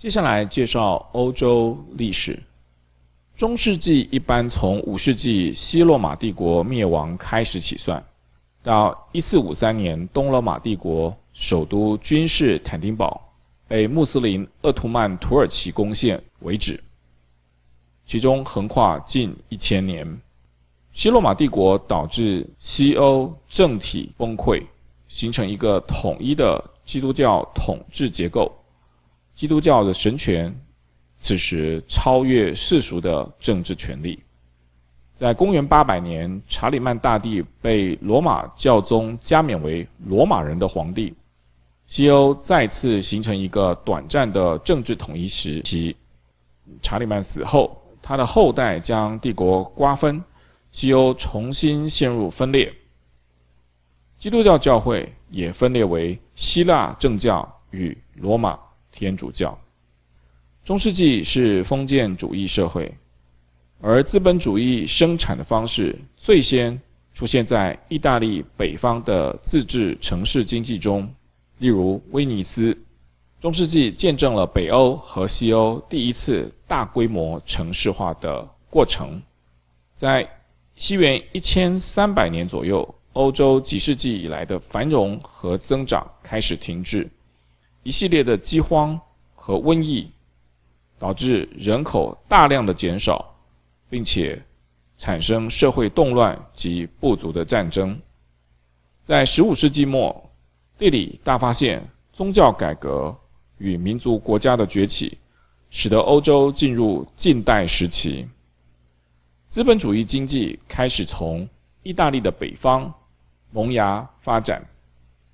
接下来介绍欧洲历史。中世纪一般从五世纪西罗马帝国灭亡开始起算，到一四五三年东罗马帝国首都君士坦丁堡被穆斯林鄂图曼土耳其攻陷为止，其中横跨近一千年。西罗马帝国导致西欧政体崩溃，形成一个统一的基督教统治结构。基督教的神权此时超越世俗的政治权力。在公元八百年，查理曼大帝被罗马教宗加冕为罗马人的皇帝，西欧再次形成一个短暂的政治统一时期。查理曼死后，他的后代将帝国瓜分，西欧重新陷入分裂。基督教教会也分裂为希腊正教与罗马。天主教，中世纪是封建主义社会，而资本主义生产的方式最先出现在意大利北方的自治城市经济中，例如威尼斯。中世纪见证了北欧和西欧第一次大规模城市化的过程。在西元一千三百年左右，欧洲几世纪以来的繁荣和增长开始停滞。一系列的饥荒和瘟疫导致人口大量的减少，并且产生社会动乱及部族的战争。在15世纪末，地理大发现、宗教改革与民族国家的崛起，使得欧洲进入近代时期。资本主义经济开始从意大利的北方萌芽发展。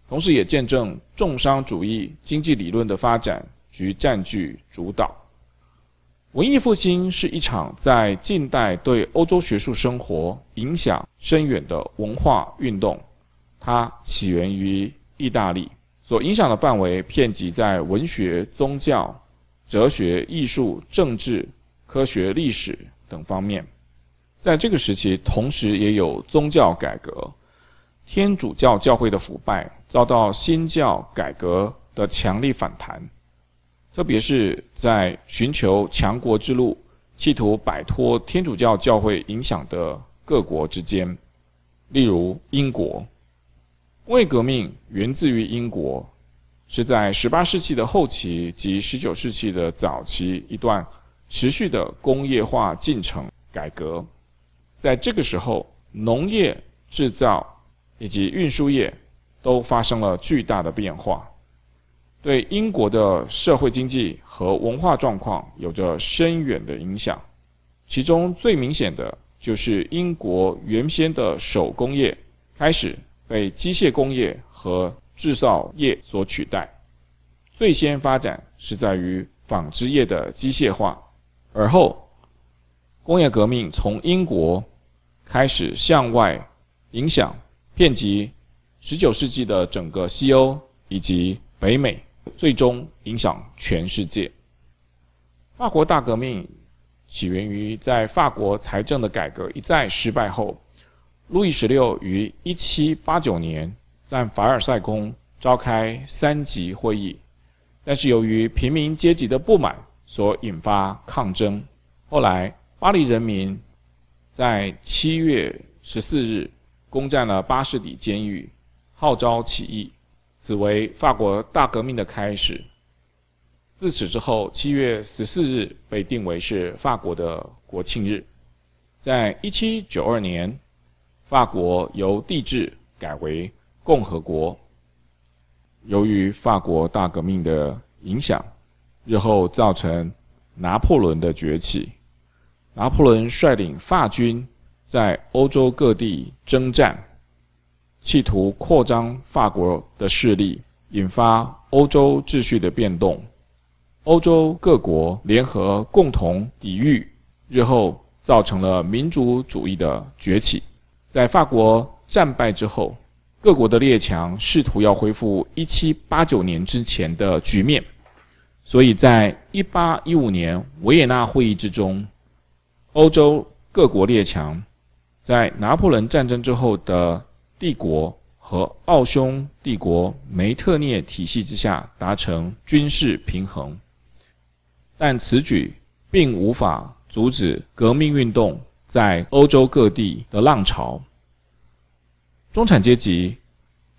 同时，也见证重商主义经济理论的发展及占据主导。文艺复兴是一场在近代对欧洲学术生活影响深远的文化运动。它起源于意大利，所影响的范围遍及在文学、宗教、哲学、艺术、政治、科学、历史等方面。在这个时期，同时也有宗教改革。天主教教会的腐败遭到新教改革的强力反弹，特别是在寻求强国之路、企图摆脱天主教教会影响的各国之间，例如英国。工业革命源自于英国，是在十八世纪的后期及十九世纪的早期一段持续的工业化进程改革。在这个时候，农业制造。以及运输业都发生了巨大的变化，对英国的社会经济和文化状况有着深远的影响。其中最明显的就是英国原先的手工业开始被机械工业和制造业所取代。最先发展是在于纺织业的机械化，而后工业革命从英国开始向外影响。遍及19世纪的整个西欧以及北美，最终影响全世界。法国大革命起源于在法国财政的改革一再失败后，路易十六于1789年在凡尔赛宫召开三级会议，但是由于平民阶级的不满所引发抗争，后来巴黎人民在七月十四日。攻占了巴士底监狱，号召起义，此为法国大革命的开始。自此之后，七月十四日被定为是法国的国庆日。在一七九二年，法国由帝制改为共和国。由于法国大革命的影响，日后造成拿破仑的崛起。拿破仑率领法军。在欧洲各地征战，企图扩张法国的势力，引发欧洲秩序的变动。欧洲各国联合共同抵御，日后造成了民族主义的崛起。在法国战败之后，各国的列强试图要恢复1789年之前的局面，所以在1815年维也纳会议之中，欧洲各国列强。在拿破仑战争之后的帝国和奥匈帝国梅特涅体系之下达成军事平衡，但此举并无法阻止革命运动在欧洲各地的浪潮。中产阶级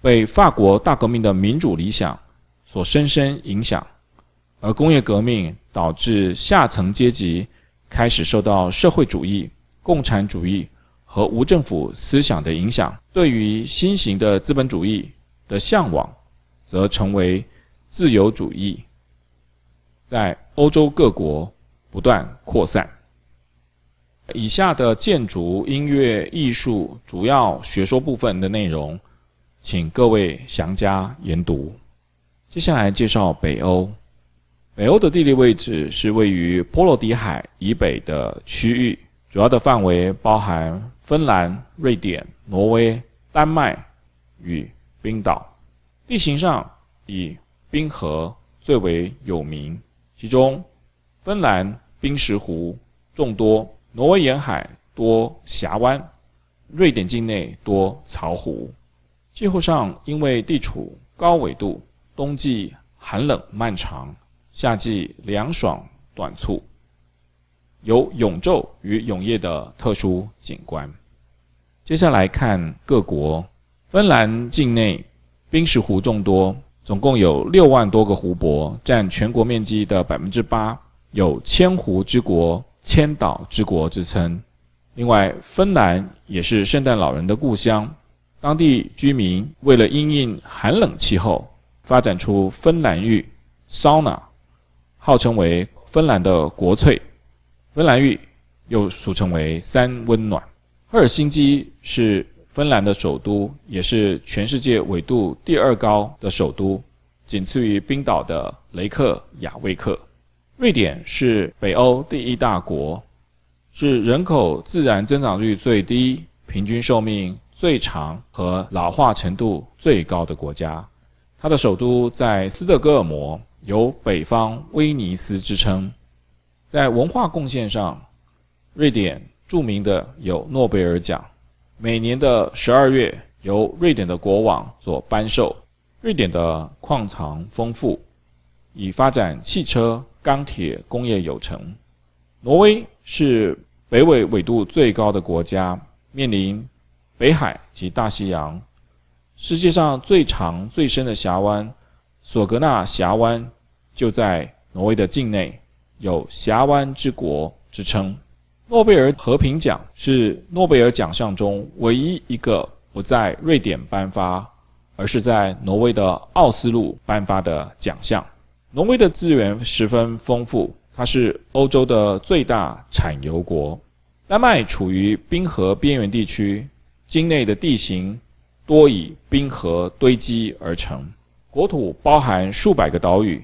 被法国大革命的民主理想所深深影响，而工业革命导致下层阶级开始受到社会主义、共产主义和无政府思想的影响，对于新型的资本主义的向往，则成为自由主义，在欧洲各国不断扩散。以下的建筑、音乐、艺术主要学说部分的内容，请各位详加研读。接下来介绍北欧。北欧的地理位置是位于波罗的海以北的区域，主要的范围包含芬兰、瑞典、挪威、丹麦与冰岛。地形上以冰河最为有名，其中芬兰冰石湖众多。挪威沿海多峡湾，瑞典境内多槽湖。气候上，因为地处高纬度，冬季寒冷漫长，夏季凉爽短促，有永昼与永夜的特殊景观。接下来看各国，芬兰境内冰石湖众多，总共有六万多个湖泊，占全国面积的百分之八，有“千湖之国”。千岛之国之称。另外，芬兰也是圣诞老人的故乡。当地居民为了因应寒冷气候，发展出芬兰浴 （sauna），号称为芬兰的国粹。芬兰浴又俗称为三温暖。赫尔辛基是芬兰的首都，也是全世界纬度第二高的首都，仅次于冰岛的雷克雅未克。瑞典是北欧第一大国，是人口自然增长率最低、平均寿命最长和老化程度最高的国家。它的首都在斯德哥尔摩，有“北方威尼斯”之称。在文化贡献上，瑞典著名的有诺贝尔奖，每年的十二月由瑞典的国王所颁授。瑞典的矿藏丰富，以发展汽车。钢铁工业有成。挪威是北纬纬度最高的国家，面临北海及大西洋。世界上最长最深的峡湾索格纳峡湾就在挪威的境内，有“峡湾之国”之称。诺贝尔和平奖是诺贝尔奖项中唯一一个不在瑞典颁发，而是在挪威的奥斯陆颁发的奖项。挪威的资源十分丰富，它是欧洲的最大产油国。丹麦处于冰河边缘地区，境内的地形多以冰河堆积而成，国土包含数百个岛屿，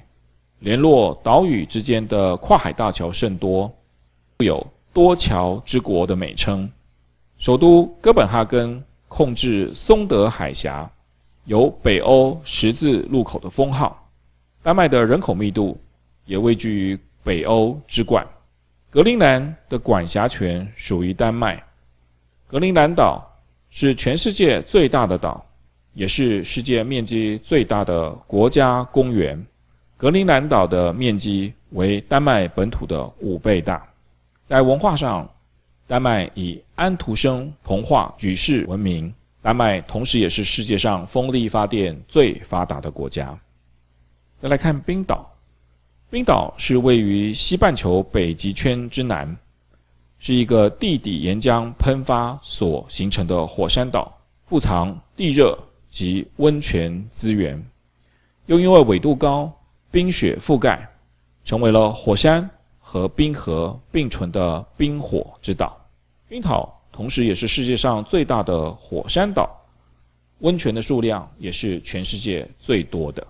联络岛屿之间的跨海大桥甚多，有“多桥之国”的美称。首都哥本哈根控制松德海峡，有“北欧十字路口”的封号。丹麦的人口密度也位居于北欧之冠。格陵兰的管辖权属于丹麦。格陵兰岛是全世界最大的岛，也是世界面积最大的国家公园。格陵兰岛的面积为丹麦本土的五倍大。在文化上，丹麦以安徒生童话举世闻名。丹麦同时也是世界上风力发电最发达的国家。再来看冰岛，冰岛是位于西半球北极圈之南，是一个地底岩浆喷发所形成的火山岛，富藏地热及温泉资源，又因为纬度高，冰雪覆盖，成为了火山和冰河并存的冰火之岛。冰岛同时也是世界上最大的火山岛，温泉的数量也是全世界最多的。